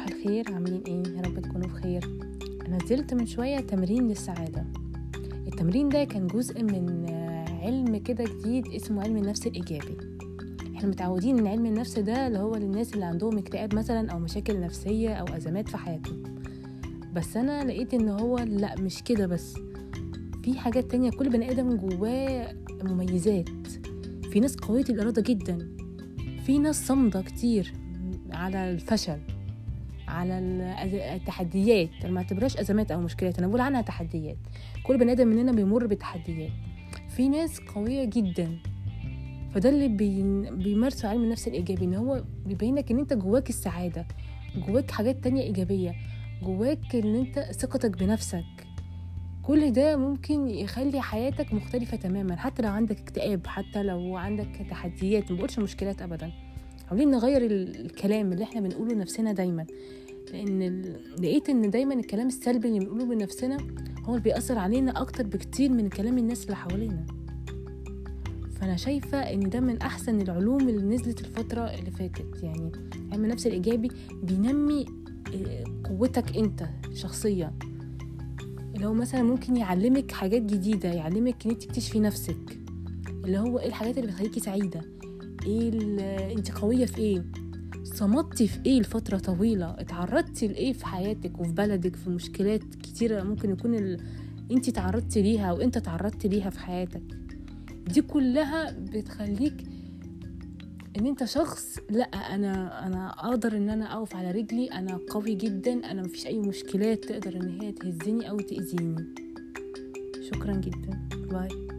الخير عاملين إيه؟ يا رب تكونوا بخير. نزلت من شوية تمرين للسعادة. التمرين ده كان جزء من علم كده جديد اسمه علم النفس الإيجابي. إحنا متعودين إن علم النفس ده اللي هو للناس اللي عندهم اكتئاب مثلا أو مشاكل نفسية أو أزمات في حياتهم. بس أنا لقيت إن هو لأ مش كده بس. في حاجات تانية كل بني آدم جواه مميزات. في ناس قوية الاراده جدا. في ناس صامدة كتير على الفشل. على التحديات ما أعتبرهاش أزمات أو مشكلات أنا بقول عنها تحديات. كل بني آدم مننا بيمر بتحديات. في ناس قوية جدا. فده اللي بي... بيمارسوا علم النفس الإيجابي إن هو بيبين لك إن أنت جواك السعادة جواك حاجات تانية إيجابية جواك إن أنت ثقتك بنفسك. كل ده ممكن يخلي حياتك مختلفة تماما حتى لو عندك اكتئاب حتى لو عندك تحديات. ما بقولش مشكلات ابدا. عاوزين نغير الكلام اللي إحنا بنقوله لنفسنا دايما. لأن لقيت إن دايما الكلام السلبي اللي بنقوله لنفسنا هو اللي بيأثر علينا أكتر بكتير من كلام الناس اللي حوالينا. فأنا شايفة إن ده من أحسن العلوم اللي نزلت الفترة اللي فاتت. يعني علم النفس الإيجابي بينمي قوتك أنت شخصيا. اللي هو مثلا ممكن يعلمك حاجات جديدة يعلمك إن أنت تكتشفي نفسك. اللي هو إيه الحاجات اللي بتخليكي سعيدة؟ إيه أنت قوية في إيه؟ صمدتي في إيه لفترة طويلة؟ اتعرضتي لإيه في حياتك وفي بلدك؟ في مشكلات كتيرة ممكن يكون ال... أنت تعرضتي ليها أو أنت تعرضتي ليها في حياتك. دي كلها بتخليك إن أنت شخص لأ أنا أنا أقدر إن أنا أقف على رجلي أنا قوي جدا أنا مفيش أي مشكلات تقدر إن هي تهزني أو تأذيني. شكرا جدا. باي.